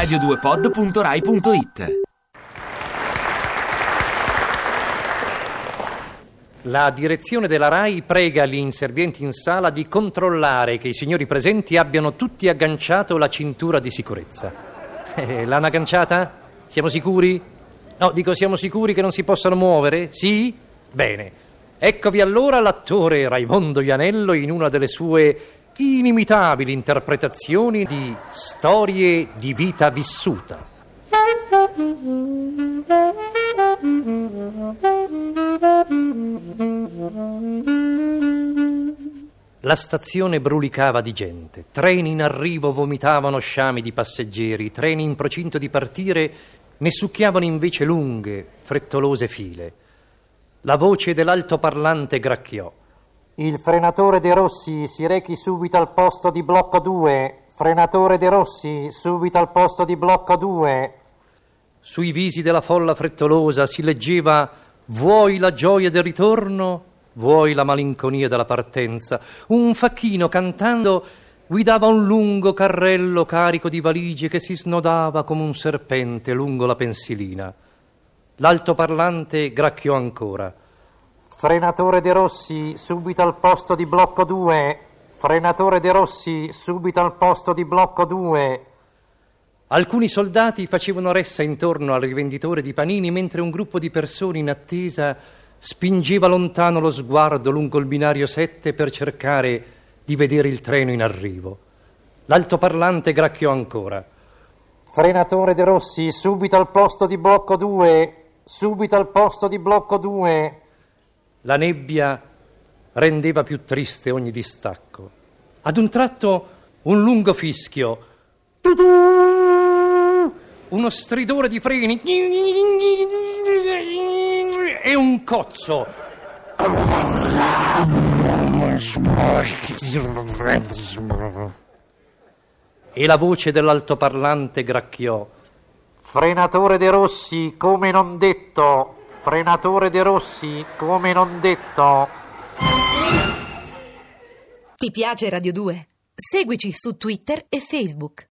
radio2pod.rai.it La direzione della RAI prega gli inservienti in sala di controllare che i signori presenti abbiano tutti agganciato la cintura di sicurezza. Eh, l'hanno agganciata? Siamo sicuri? No, dico siamo sicuri che non si possano muovere? Sì? Bene. Eccovi allora l'attore Raimondo Ianello in una delle sue inimitabili interpretazioni di storie di vita vissuta. La stazione brulicava di gente, treni in arrivo vomitavano sciami di passeggeri, treni in procinto di partire ne succhiavano invece lunghe, frettolose file. La voce dell'altoparlante gracchiò. Il frenatore De Rossi si rechi subito al posto di blocco 2. Frenatore De Rossi, subito al posto di blocco 2. Sui visi della folla frettolosa si leggeva Vuoi la gioia del ritorno? Vuoi la malinconia della partenza? Un facchino cantando guidava un lungo carrello carico di valigie che si snodava come un serpente lungo la pensilina. L'altoparlante gracchiò ancora. Frenatore De Rossi, subito al posto di blocco 2. Frenatore De Rossi, subito al posto di blocco 2. Alcuni soldati facevano ressa intorno al rivenditore di panini mentre un gruppo di persone in attesa spingeva lontano lo sguardo lungo il binario 7 per cercare di vedere il treno in arrivo. L'altoparlante gracchiò ancora. Frenatore De Rossi, subito al posto di blocco 2. Subito al posto di blocco 2. La nebbia rendeva più triste ogni distacco. Ad un tratto un lungo fischio. Uno stridore di freni e un cozzo. E la voce dell'altoparlante gracchiò. Frenatore De Rossi, come non detto. Frenatore De Rossi, come non detto. Ti piace Radio 2? Seguici su Twitter e Facebook.